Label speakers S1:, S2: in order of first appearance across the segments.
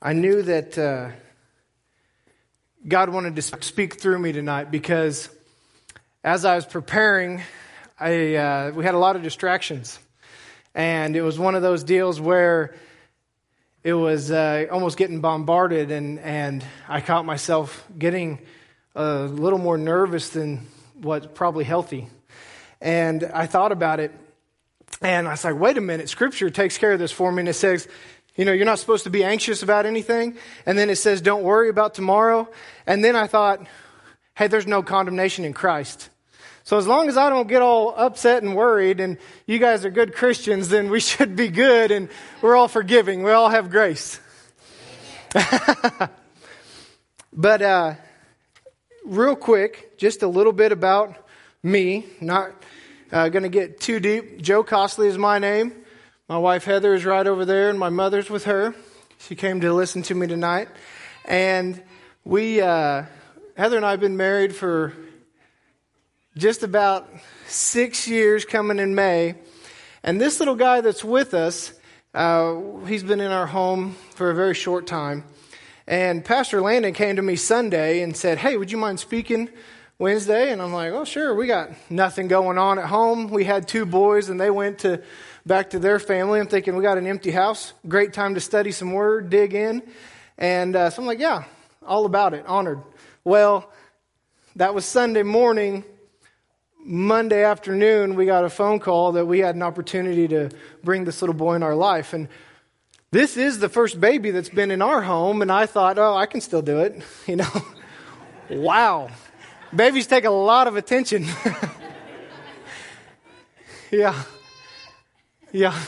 S1: I knew that uh, God wanted to speak through me tonight because as I was preparing, I, uh, we had a lot of distractions. And it was one of those deals where it was uh, almost getting bombarded, and, and I caught myself getting a little more nervous than what's probably healthy. And I thought about it, and I was like, wait a minute, Scripture takes care of this for me, and it says, you know, you're not supposed to be anxious about anything. And then it says, don't worry about tomorrow. And then I thought, hey, there's no condemnation in Christ. So as long as I don't get all upset and worried and you guys are good Christians, then we should be good and we're all forgiving. We all have grace. but uh, real quick, just a little bit about me. Not uh, going to get too deep. Joe Costley is my name. My wife Heather is right over there, and my mother's with her. She came to listen to me tonight. And we, uh, Heather and I have been married for just about six years coming in May. And this little guy that's with us, uh, he's been in our home for a very short time. And Pastor Landon came to me Sunday and said, Hey, would you mind speaking Wednesday? And I'm like, Oh, sure. We got nothing going on at home. We had two boys, and they went to back to their family. I'm thinking, we got an empty house. Great time to study some word, dig in. And uh, so I'm like, yeah, all about it, honored. Well, that was Sunday morning. Monday afternoon, we got a phone call that we had an opportunity to bring this little boy in our life. And this is the first baby that's been in our home. And I thought, oh, I can still do it. You know, wow. Babies take a lot of attention. yeah. Yeah.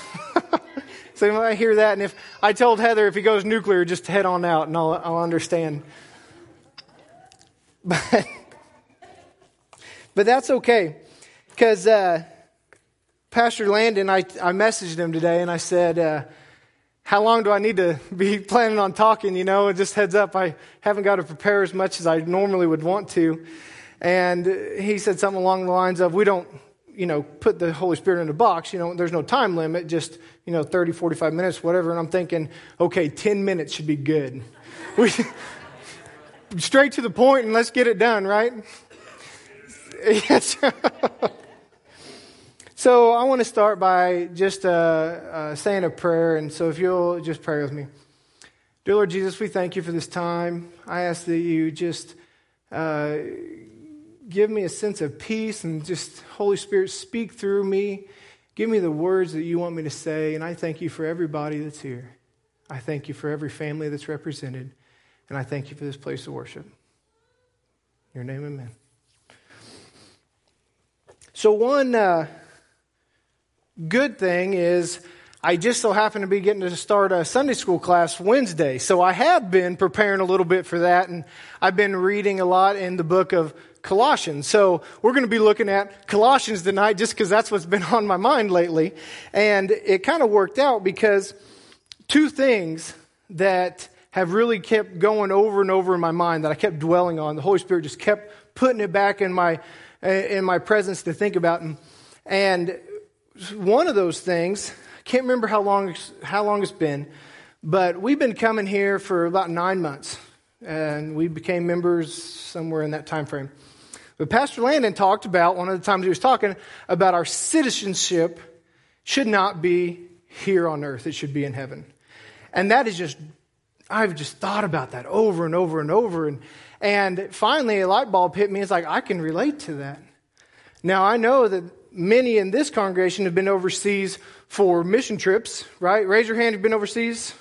S1: so I hear that, and if I told Heather if he goes nuclear, just head on out, and I'll, I'll understand. But, but that's okay, because uh, Pastor Landon, I, I messaged him today, and I said, uh, "How long do I need to be planning on talking?" You know, just heads up, I haven't got to prepare as much as I normally would want to. And he said something along the lines of, "We don't you know, put the Holy Spirit in a box. You know, there's no time limit, just, you know, 30, 45 minutes, whatever. And I'm thinking, okay, 10 minutes should be good. We, straight to the point and let's get it done, right? Yes. so I want to start by just uh, uh, saying a prayer. And so if you'll just pray with me. Dear Lord Jesus, we thank you for this time. I ask that you just uh, give me a sense of peace and just, Holy Spirit, speak through me. Give me the words that you want me to say. And I thank you for everybody that's here. I thank you for every family that's represented. And I thank you for this place of worship. Your name, amen. So, one uh, good thing is I just so happen to be getting to start a Sunday school class Wednesday. So, I have been preparing a little bit for that. And I've been reading a lot in the book of Colossians. So we're going to be looking at Colossians tonight just because that's what's been on my mind lately. And it kind of worked out because two things that have really kept going over and over in my mind that I kept dwelling on. The Holy Spirit just kept putting it back in my, in my presence to think about. And, and one of those things, I can't remember how long, how long it's been, but we've been coming here for about nine months. And we became members somewhere in that time frame. But Pastor Landon talked about, one of the times he was talking about our citizenship should not be here on earth, it should be in heaven. And that is just, I've just thought about that over and over and over. And, and finally, a light bulb hit me. It's like, I can relate to that. Now, I know that many in this congregation have been overseas for mission trips, right? Raise your hand if you've been overseas.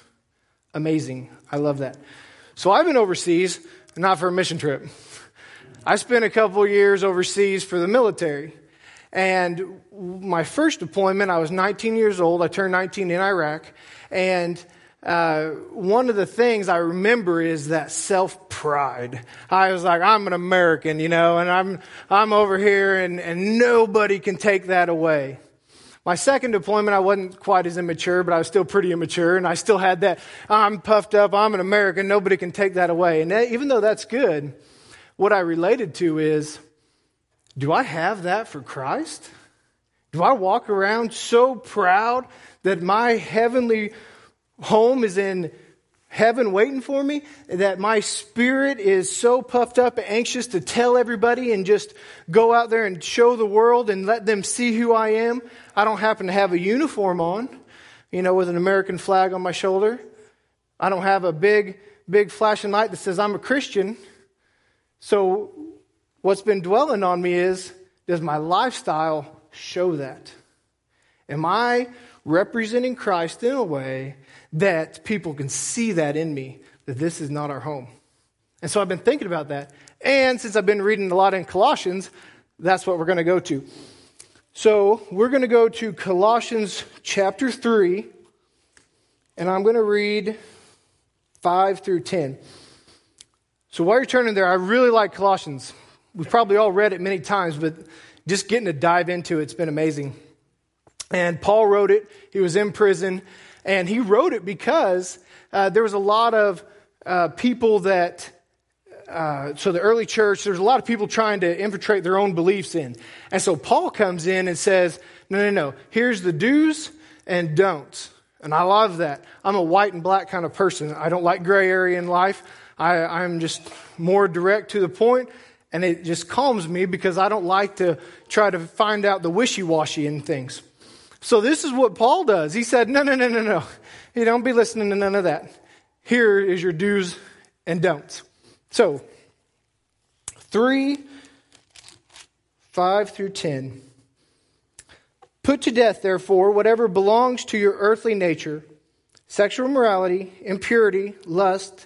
S1: Amazing. I love that. So I've been overseas, not for a mission trip. I spent a couple years overseas for the military. And my first deployment, I was 19 years old. I turned 19 in Iraq. And uh, one of the things I remember is that self pride. I was like, I'm an American, you know, and I'm, I'm over here and, and nobody can take that away. My second deployment, I wasn't quite as immature, but I was still pretty immature, and I still had that, I'm puffed up, I'm an American, nobody can take that away. And even though that's good, what I related to is do I have that for Christ? Do I walk around so proud that my heavenly home is in heaven waiting for me, that my spirit is so puffed up and anxious to tell everybody and just go out there and show the world and let them see who I am. I don't happen to have a uniform on, you know, with an American flag on my shoulder. I don't have a big, big flashing light that says I'm a Christian. So what's been dwelling on me is, does my lifestyle show that? Am I representing Christ in a way that people can see that in me, that this is not our home. And so I've been thinking about that. And since I've been reading a lot in Colossians, that's what we're going to go to. So we're going to go to Colossians chapter 3, and I'm going to read 5 through 10. So while you're turning there, I really like Colossians. We've probably all read it many times, but just getting to dive into it's been amazing. And Paul wrote it. He was in prison. And he wrote it because uh, there was a lot of uh, people that, uh, so the early church, there's a lot of people trying to infiltrate their own beliefs in. And so Paul comes in and says, no, no, no, here's the do's and don'ts. And I love that. I'm a white and black kind of person. I don't like gray area in life. I, I'm just more direct to the point, and it just calms me because I don't like to try to find out the wishy washy in things. So this is what Paul does. He said, no, no, no, no, no. You don't be listening to none of that. Here is your do's and don'ts. So, 3, 5 through 10. Put to death, therefore, whatever belongs to your earthly nature sexual morality, impurity, lust,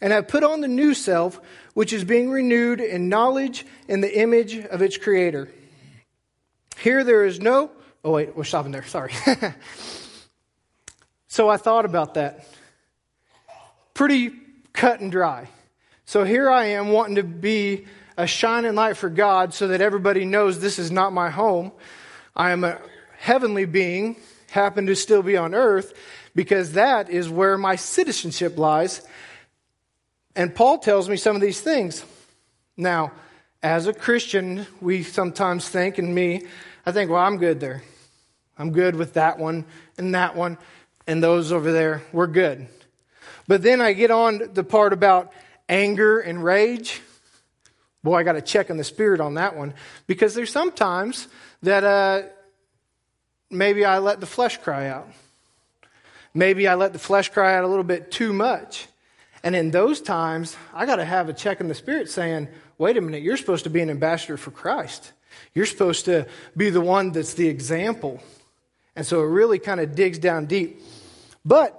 S1: and have put on the new self, which is being renewed in knowledge in the image of its creator. Here there is no Oh, wait, we're stopping there. Sorry. so I thought about that. Pretty cut and dry. So here I am wanting to be a shining light for God so that everybody knows this is not my home. I am a heavenly being, happen to still be on earth, because that is where my citizenship lies. And Paul tells me some of these things. Now, as a Christian, we sometimes think, and me, I think, well, I'm good there. I'm good with that one and that one and those over there. We're good. But then I get on the part about anger and rage. Boy, I got to check on the spirit on that one because there's sometimes that uh, maybe I let the flesh cry out. Maybe I let the flesh cry out a little bit too much. And in those times, I got to have a check in the spirit saying, wait a minute, you're supposed to be an ambassador for Christ. You're supposed to be the one that's the example. And so it really kind of digs down deep. But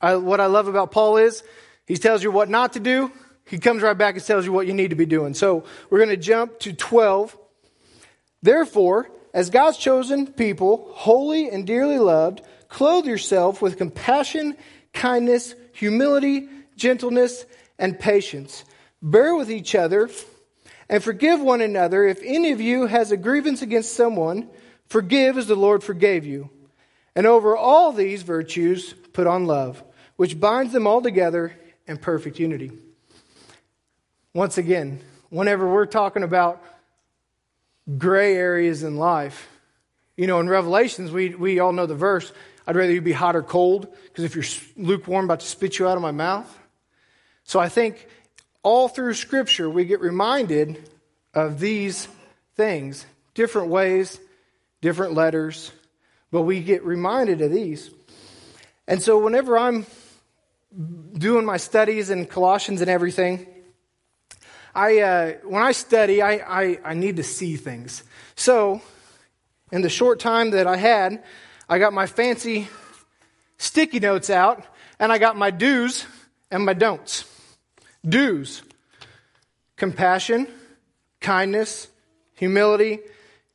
S1: I, what I love about Paul is he tells you what not to do. He comes right back and tells you what you need to be doing. So we're going to jump to 12. Therefore, as God's chosen people, holy and dearly loved, clothe yourself with compassion, kindness, humility, gentleness, and patience. Bear with each other and forgive one another if any of you has a grievance against someone. Forgive as the Lord forgave you. And over all these virtues, put on love, which binds them all together in perfect unity. Once again, whenever we're talking about gray areas in life, you know, in Revelations, we, we all know the verse I'd rather you be hot or cold, because if you're lukewarm, I'm about to spit you out of my mouth. So I think all through Scripture, we get reminded of these things, different ways different letters, but we get reminded of these. And so whenever I'm doing my studies in Colossians and everything, I, uh, when I study, I, I, I need to see things. So, in the short time that I had, I got my fancy sticky notes out, and I got my do's and my don'ts. Do's compassion, kindness, humility,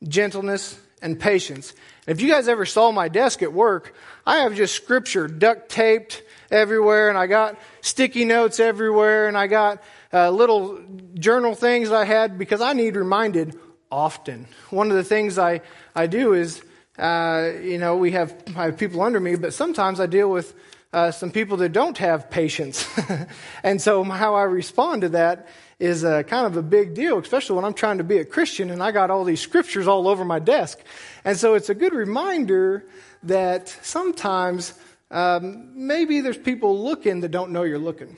S1: gentleness, and patience. If you guys ever saw my desk at work, I have just scripture duct taped everywhere, and I got sticky notes everywhere, and I got uh, little journal things I had because I need reminded often. One of the things I, I do is, uh, you know, we have, I have people under me, but sometimes I deal with uh, some people that don't have patience. and so how I respond to that is kind of a big deal, especially when I'm trying to be a Christian and I got all these scriptures all over my desk. And so it's a good reminder that sometimes um, maybe there's people looking that don't know you're looking.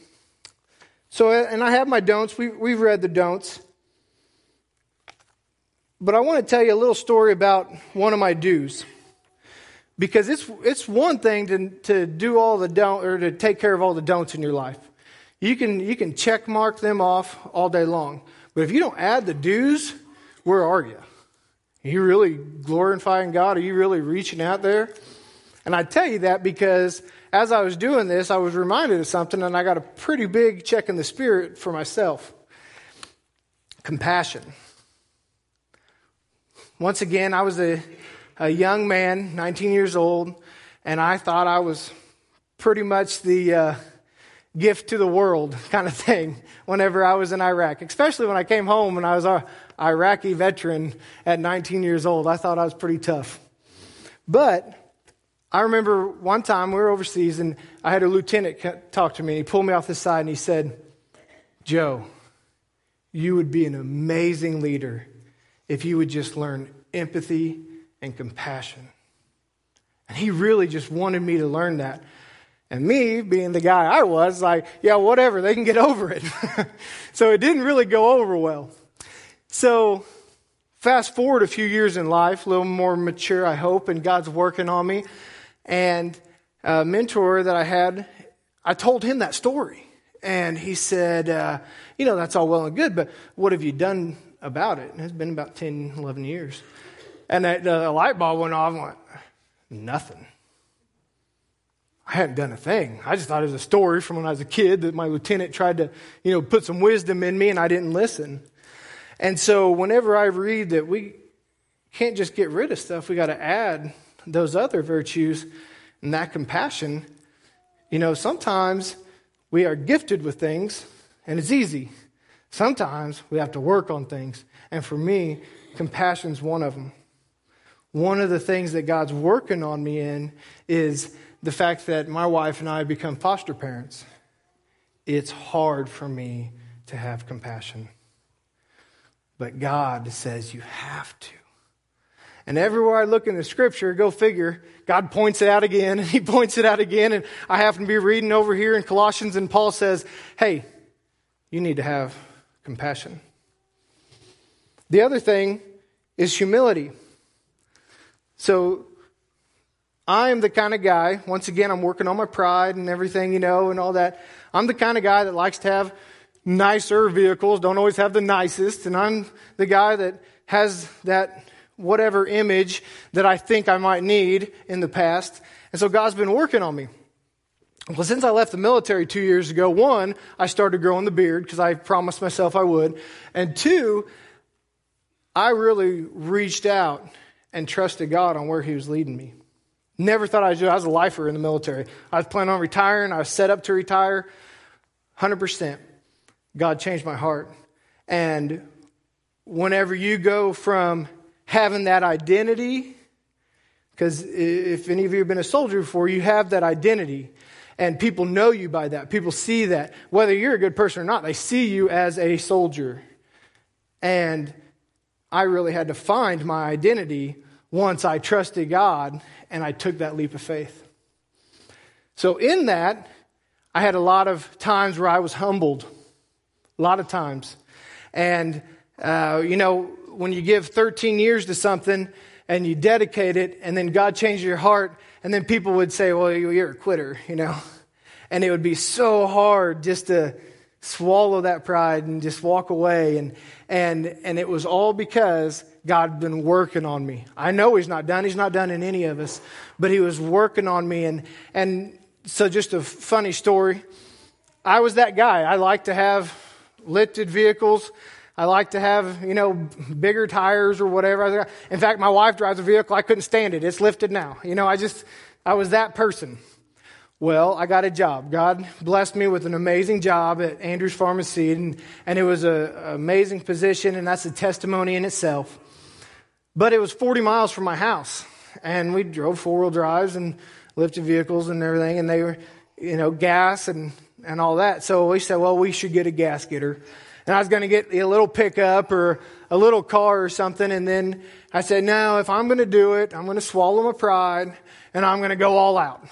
S1: So, and I have my don'ts. We, we've read the don'ts. But I want to tell you a little story about one of my do's. Because it's, it's one thing to, to do all the don't, or to take care of all the don'ts in your life. You can, you can check mark them off all day long. But if you don't add the do's, where are you? Are you really glorifying God? Are you really reaching out there? And I tell you that because as I was doing this, I was reminded of something and I got a pretty big check in the spirit for myself compassion. Once again, I was a, a young man, 19 years old, and I thought I was pretty much the. Uh, gift to the world kind of thing whenever I was in Iraq, especially when I came home and I was a Iraqi veteran at 19 years old. I thought I was pretty tough. But I remember one time we were overseas and I had a lieutenant talk to me and he pulled me off the side and he said, Joe, you would be an amazing leader if you would just learn empathy and compassion. And he really just wanted me to learn that. And me, being the guy I was, like, yeah, whatever, they can get over it. so it didn't really go over well. So fast forward a few years in life, a little more mature, I hope, and God's working on me. And a mentor that I had, I told him that story. And he said, uh, you know, that's all well and good, but what have you done about it? And it's been about 10, 11 years. And that, uh, light bulb went off. I went, nothing. I hadn't done a thing. I just thought it was a story from when I was a kid that my lieutenant tried to, you know, put some wisdom in me and I didn't listen. And so whenever I read that we can't just get rid of stuff, we got to add those other virtues and that compassion. You know, sometimes we are gifted with things and it's easy. Sometimes we have to work on things. And for me, compassion's one of them. One of the things that God's working on me in is the fact that my wife and I become foster parents, it's hard for me to have compassion. But God says you have to. And everywhere I look in the scripture, go figure, God points it out again and he points it out again. And I happen to be reading over here in Colossians and Paul says, hey, you need to have compassion. The other thing is humility. So I'm the kind of guy, once again, I'm working on my pride and everything, you know, and all that. I'm the kind of guy that likes to have nicer vehicles, don't always have the nicest, and I'm the guy that has that whatever image that I think I might need in the past. And so God's been working on me. Well, since I left the military two years ago, one, I started growing the beard because I promised myself I would. And two, I really reached out and trusted God on where He was leading me. Never thought I'd do it. I was a lifer in the military. I was planning on retiring. I was set up to retire. 100%. God changed my heart. And whenever you go from having that identity, because if any of you have been a soldier before, you have that identity. And people know you by that. People see that. Whether you're a good person or not, they see you as a soldier. And I really had to find my identity once I trusted God and I took that leap of faith. So, in that, I had a lot of times where I was humbled, a lot of times. And, uh, you know, when you give 13 years to something and you dedicate it, and then God changes your heart, and then people would say, well, you're a quitter, you know. And it would be so hard just to swallow that pride and just walk away. And, and, and it was all because God been working on me. I know He's not done. He's not done in any of us, but He was working on me. And, and so, just a funny story. I was that guy. I like to have lifted vehicles. I like to have, you know, bigger tires or whatever. In fact, my wife drives a vehicle. I couldn't stand it. It's lifted now. You know, I just, I was that person. Well, I got a job. God blessed me with an amazing job at Andrews Pharmacy, and, and it was an amazing position, and that's a testimony in itself. But it was 40 miles from my house, and we drove four wheel drives and lifted vehicles and everything, and they were, you know, gas and, and all that. So we said, well, we should get a gas getter. And I was going to get a little pickup or a little car or something. And then I said, no, if I'm going to do it, I'm going to swallow my pride and I'm going to go all out.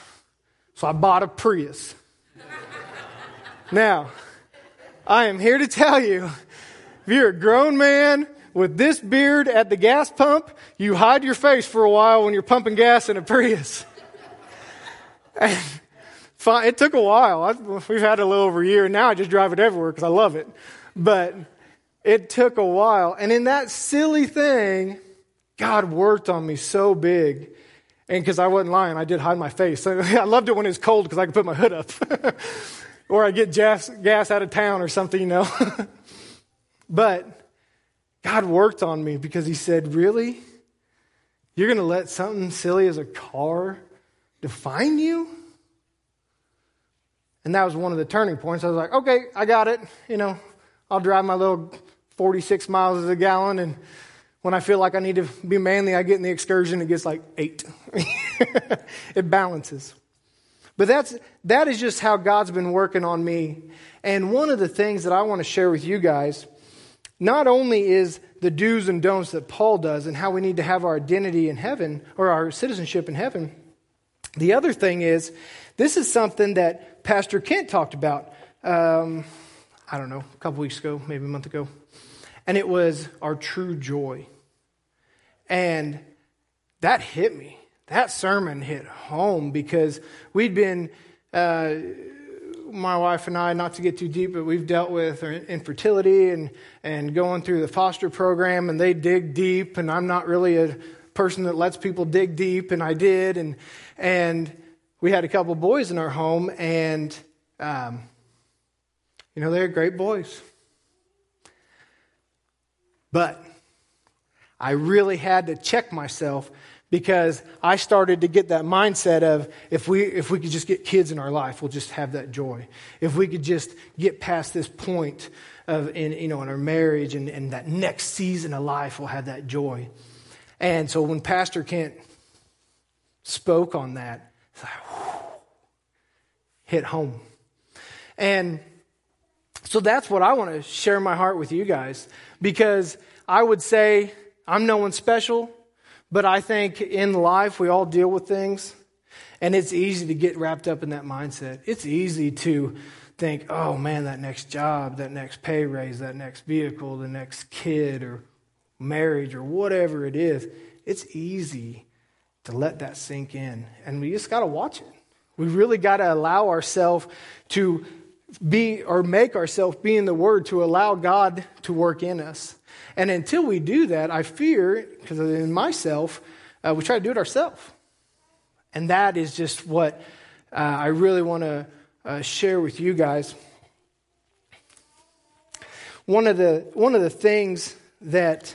S1: So I bought a Prius. now, I am here to tell you if you're a grown man with this beard at the gas pump, you hide your face for a while when you're pumping gas in a Prius. and it took a while. we've had it a little over a year, now I just drive it everywhere because I love it. But it took a while. And in that silly thing, God worked on me so big. And because I wasn't lying, I did hide my face. I loved it when it was cold because I could put my hood up. or I get gas, gas out of town or something, you know. but God worked on me because He said, Really? You're going to let something silly as a car define you? And that was one of the turning points. I was like, okay, I got it. You know, I'll drive my little 46 miles a gallon, and when I feel like I need to be manly, I get in the excursion, it gets like eight. it balances. But that's, that is just how God's been working on me. And one of the things that I want to share with you guys, not only is the do's and don'ts that Paul does and how we need to have our identity in heaven or our citizenship in heaven, the other thing is this is something that Pastor Kent talked about. Um, I don't know, a couple weeks ago, maybe a month ago. And it was our true joy. And that hit me. That sermon hit home because we'd been, uh, my wife and I, not to get too deep, but we've dealt with infertility and, and going through the foster program, and they dig deep, and I'm not really a person that lets people dig deep, and I did. And, and we had a couple boys in our home, and um, you know, they're great boys. But I really had to check myself because I started to get that mindset of if we, if we could just get kids in our life, we'll just have that joy. If we could just get past this point of in, you know, in our marriage and, and that next season of life, we'll have that joy. And so when Pastor Kent spoke on that, it's like, whew, hit home. And so that's what I want to share my heart with you guys because I would say I'm no one special, but I think in life we all deal with things and it's easy to get wrapped up in that mindset. It's easy to think, oh man, that next job, that next pay raise, that next vehicle, the next kid or marriage or whatever it is. It's easy to let that sink in. And we just got to watch it. We really got to allow ourselves to be or make ourselves be in the Word to allow God to work in us. And until we do that, I fear, because in myself, uh, we try to do it ourselves. And that is just what uh, I really want to uh, share with you guys. One of the, one of the things that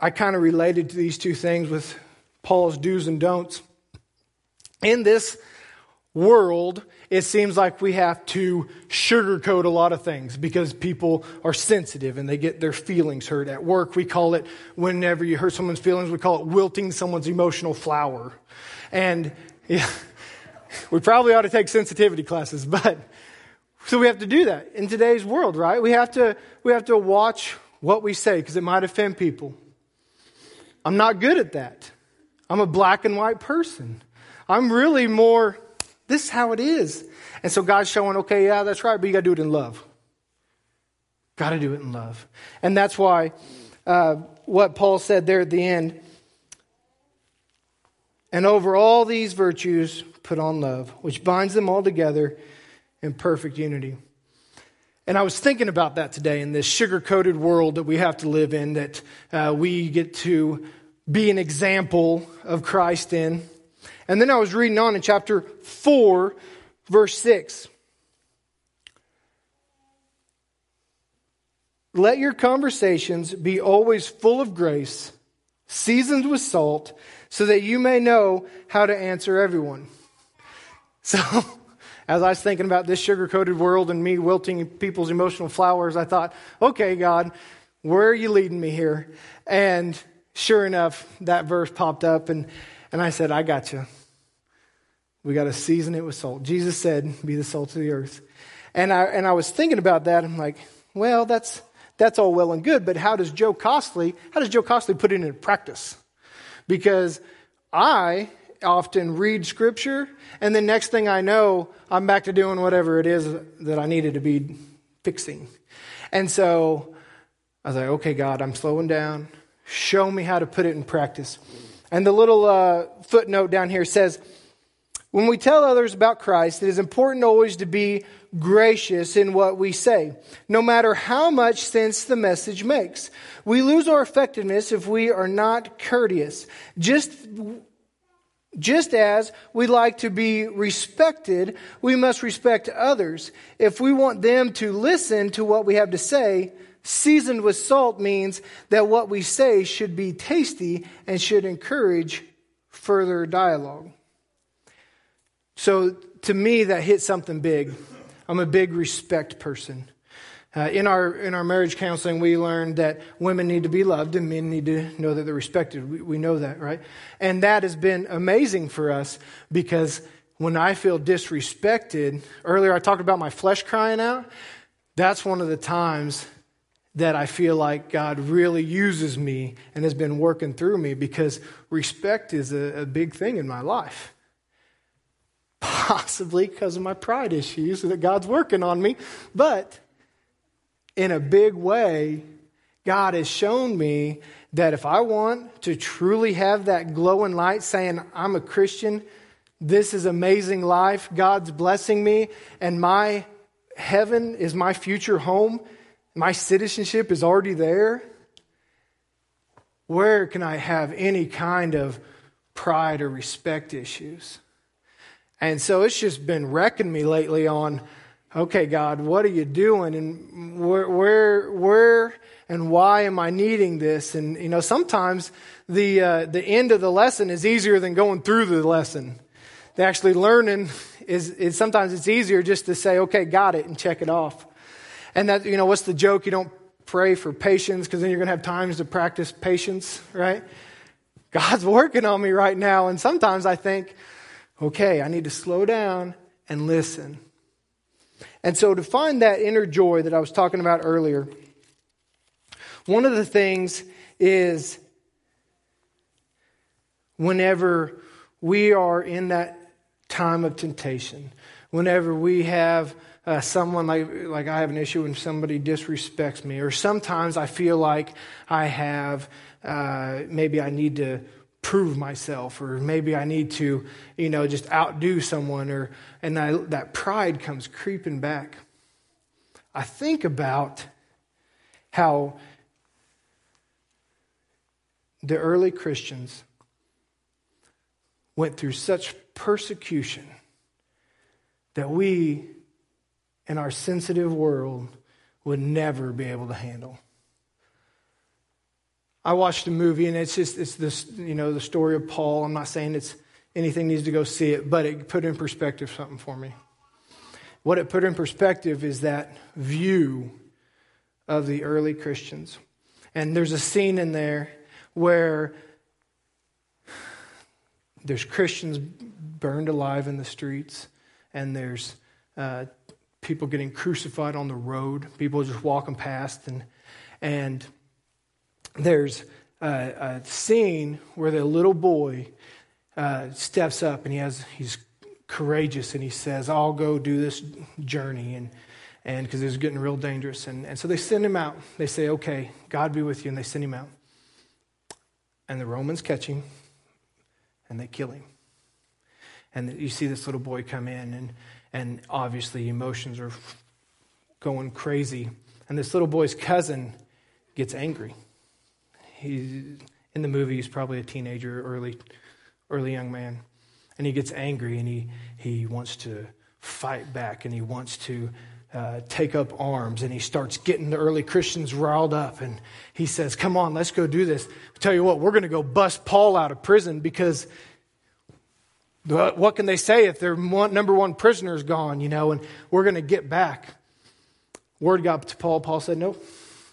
S1: I kind of related to these two things with Paul's do's and don'ts. In this world, it seems like we have to sugarcoat a lot of things because people are sensitive and they get their feelings hurt. At work, we call it, whenever you hurt someone's feelings, we call it wilting someone's emotional flower. And yeah, we probably ought to take sensitivity classes, but so we have to do that in today's world, right? We have to, we have to watch what we say because it might offend people. I'm not good at that. I'm a black and white person. I'm really more this is how it is. And so God's showing, okay, yeah, that's right, but you got to do it in love. Got to do it in love. And that's why uh, what Paul said there at the end and over all these virtues, put on love, which binds them all together in perfect unity. And I was thinking about that today in this sugar coated world that we have to live in, that uh, we get to be an example of Christ in. And then I was reading on in chapter 4, verse 6. Let your conversations be always full of grace, seasoned with salt, so that you may know how to answer everyone. So, as I was thinking about this sugar coated world and me wilting people's emotional flowers, I thought, okay, God, where are you leading me here? And sure enough, that verse popped up, and, and I said, I got you. We got to season it with salt. Jesus said, Be the salt of the earth. And I, and I was thinking about that. I'm like, well, that's, that's all well and good, but how does Joe Costley, how does Joe Costley put it into practice? Because I often read scripture, and the next thing I know, I'm back to doing whatever it is that I needed to be fixing. And so I was like, okay, God, I'm slowing down. Show me how to put it in practice. And the little uh, footnote down here says, when we tell others about Christ, it is important always to be gracious in what we say, no matter how much sense the message makes. We lose our effectiveness if we are not courteous. Just, just as we like to be respected, we must respect others. If we want them to listen to what we have to say, seasoned with salt means that what we say should be tasty and should encourage further dialogue. So to me, that hit something big. I'm a big respect person. Uh, in our in our marriage counseling, we learned that women need to be loved and men need to know that they're respected. We, we know that, right? And that has been amazing for us because when I feel disrespected, earlier I talked about my flesh crying out. That's one of the times that I feel like God really uses me and has been working through me because respect is a, a big thing in my life possibly because of my pride issues that God's working on me. But in a big way, God has shown me that if I want to truly have that glowing light saying, I'm a Christian, this is amazing life, God's blessing me, and my heaven is my future home, my citizenship is already there, where can I have any kind of pride or respect issues? And so it's just been wrecking me lately on, okay, God, what are you doing? And where, where, where and why am I needing this? And, you know, sometimes the, uh, the end of the lesson is easier than going through the lesson. The actually learning is, is sometimes it's easier just to say, okay, got it, and check it off. And that, you know, what's the joke? You don't pray for patience because then you're going to have times to practice patience, right? God's working on me right now. And sometimes I think, okay, I need to slow down and listen. And so, to find that inner joy that I was talking about earlier, one of the things is whenever we are in that time of temptation, whenever we have uh, someone like, like I have an issue when somebody disrespects me, or sometimes I feel like I have, uh, maybe I need to prove myself or maybe I need to, you know, just outdo someone or and I, that pride comes creeping back. I think about how the early Christians went through such persecution that we in our sensitive world would never be able to handle. I watched a movie, and it's just it's this you know the story of Paul. I'm not saying it's anything needs to go see it, but it put in perspective something for me. What it put in perspective is that view of the early Christians, and there's a scene in there where there's Christians burned alive in the streets, and there's uh, people getting crucified on the road, people just walking past, and and there's a, a scene where the little boy uh, steps up and he has he's courageous and he says, "I'll go do this journey," and and because it's getting real dangerous, and and so they send him out. They say, "Okay, God be with you," and they send him out. And the Romans catch him, and they kill him. And you see this little boy come in, and and obviously emotions are going crazy. And this little boy's cousin gets angry He's in the movie. He's probably a teenager, early, early young man, and he gets angry and he he wants to fight back and he wants to uh, take up arms and he starts getting the early Christians riled up and he says, Come on, let's go do this. I tell you what, we're going to go bust Paul out of prison because what can they say if their number one prisoner is gone, you know, and we're going to get back? Word got to Paul. Paul said, No,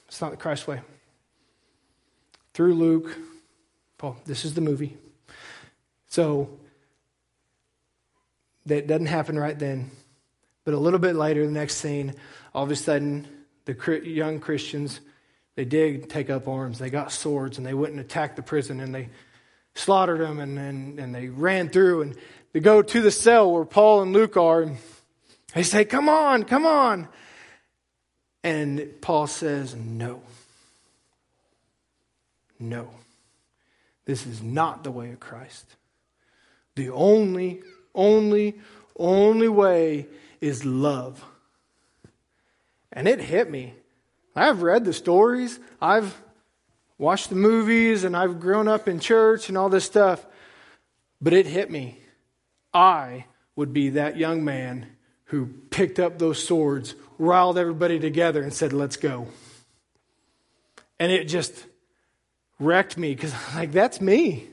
S1: it's not the Christ way. Through Luke, Paul, this is the movie. So that doesn't happen right then. But a little bit later, the next scene, all of a sudden, the young Christians, they did take up arms. They got swords and they went and attacked the prison and they slaughtered them and, and, and they ran through and they go to the cell where Paul and Luke are. And they say, Come on, come on. And Paul says, No. No. This is not the way of Christ. The only, only, only way is love. And it hit me. I've read the stories, I've watched the movies, and I've grown up in church and all this stuff, but it hit me. I would be that young man who picked up those swords, riled everybody together, and said, Let's go. And it just wrecked me because, like, that's me.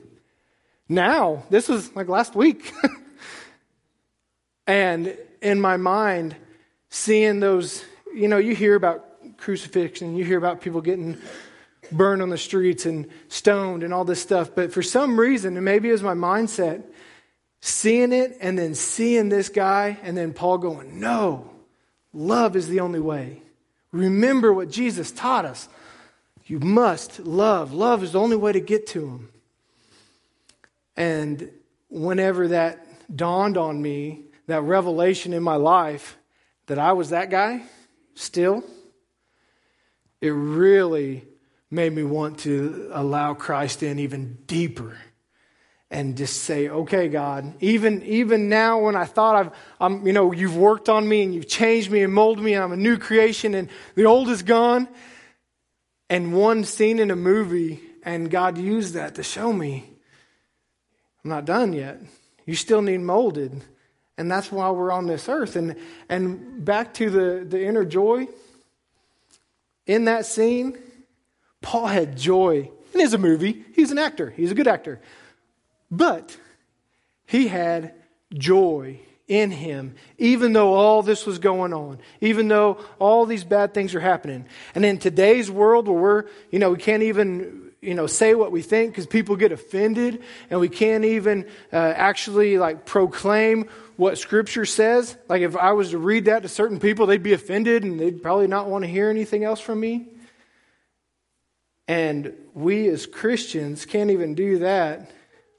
S1: Now, this was like last week. and in my mind, seeing those, you know, you hear about crucifixion, you hear about people getting burned on the streets and stoned and all this stuff. But for some reason, and maybe it was my mindset, seeing it and then seeing this guy and then Paul going, no, love is the only way. Remember what Jesus taught us. You must love. Love is the only way to get to him. And whenever that dawned on me, that revelation in my life that I was that guy still, it really made me want to allow Christ in even deeper and just say, okay, God, even, even now when I thought I've, I'm, you know, you've worked on me and you've changed me and molded me and I'm a new creation and the old is gone. And one scene in a movie and God used that to show me I'm not done yet. You still need molded. And that's why we're on this earth. And, and back to the, the inner joy, in that scene, Paul had joy. And it's a movie. He's an actor, he's a good actor. But he had joy in him, even though all this was going on, even though all these bad things are happening. And in today's world where we're, you know, we can't even you know, say what we think because people get offended and we can't even uh, actually like proclaim what scripture says. Like if I was to read that to certain people, they'd be offended and they'd probably not want to hear anything else from me. And we as Christians can't even do that.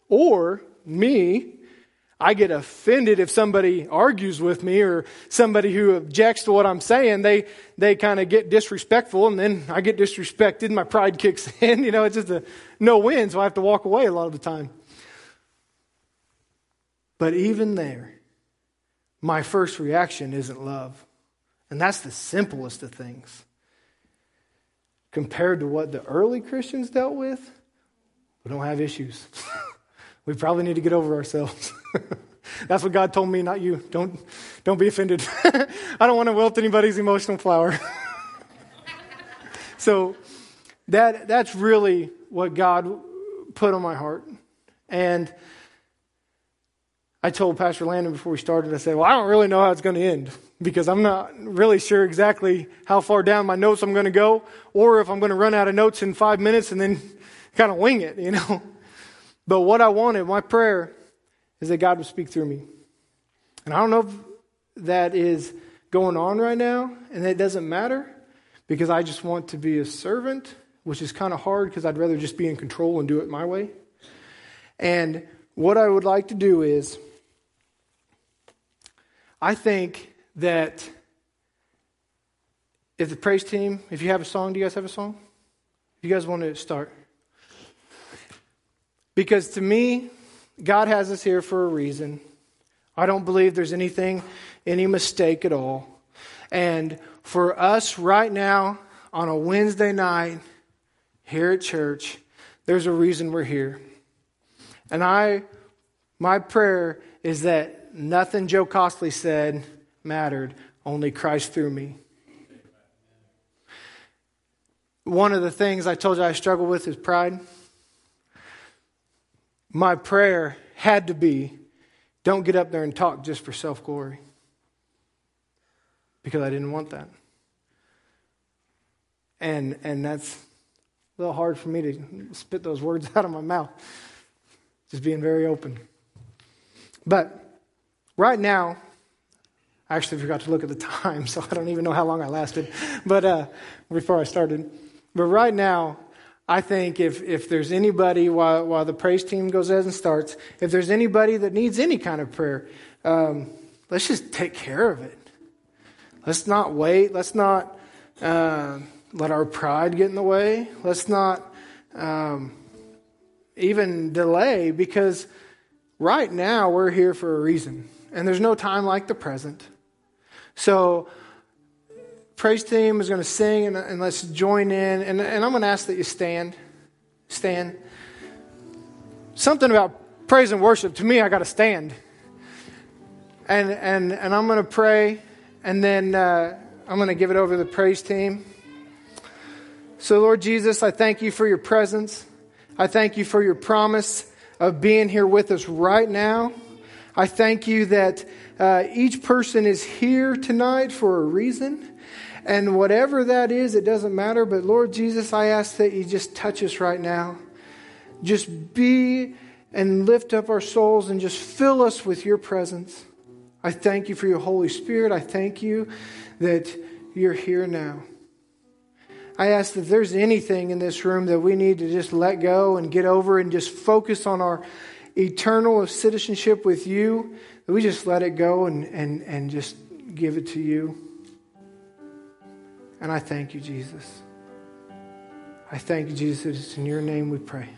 S1: Or me, I get offended if somebody argues with me or somebody who objects to what I'm saying. They, they kind of get disrespectful and then I get disrespected. My pride kicks in. You know, it's just a no win, so I have to walk away a lot of the time. But even there, my first reaction isn't love. And that's the simplest of things. Compared to what the early Christians dealt with, we don't have issues. we probably need to get over ourselves. That's what God told me, not you. Don't, don't be offended. I don't want to wilt anybody's emotional flower. so that, that's really what God put on my heart. And I told Pastor Landon before we started, I said, Well, I don't really know how it's going to end because I'm not really sure exactly how far down my notes I'm going to go or if I'm going to run out of notes in five minutes and then kind of wing it, you know. But what I wanted, my prayer, is that God would speak through me. And I don't know if that is going on right now, and it doesn't matter because I just want to be a servant, which is kind of hard because I'd rather just be in control and do it my way. And what I would like to do is, I think that if the praise team, if you have a song, do you guys have a song? If you guys want to start. Because to me, God has us here for a reason. I don't believe there's anything, any mistake at all. And for us right now, on a Wednesday night here at church, there's a reason we're here. And I, my prayer is that nothing Joe Costley said mattered, only Christ through me. One of the things I told you I struggle with is pride. My prayer had to be don't get up there and talk just for self glory. Because I didn't want that. And, and that's a little hard for me to spit those words out of my mouth. Just being very open. But right now, I actually forgot to look at the time, so I don't even know how long I lasted. But uh, before I started, but right now, I think if, if there's anybody, while, while the praise team goes ahead and starts, if there's anybody that needs any kind of prayer, um, let's just take care of it. Let's not wait. Let's not uh, let our pride get in the way. Let's not um, even delay because right now we're here for a reason. And there's no time like the present. So praise team is going to sing and, and let's join in. And, and I'm going to ask that you stand. Stand. Something about praise and worship, to me, I got to stand. And, and, and I'm going to pray, and then uh, I'm going to give it over to the praise team. So, Lord Jesus, I thank you for your presence. I thank you for your promise of being here with us right now. I thank you that uh, each person is here tonight for a reason. And whatever that is, it doesn't matter. But Lord Jesus, I ask that you just touch us right now. Just be and lift up our souls and just fill us with your presence. I thank you for your Holy Spirit. I thank you that you're here now. I ask if there's anything in this room that we need to just let go and get over and just focus on our eternal citizenship with you, that we just let it go and, and, and just give it to you. And I thank you, Jesus. I thank you, Jesus. It's in your name we pray.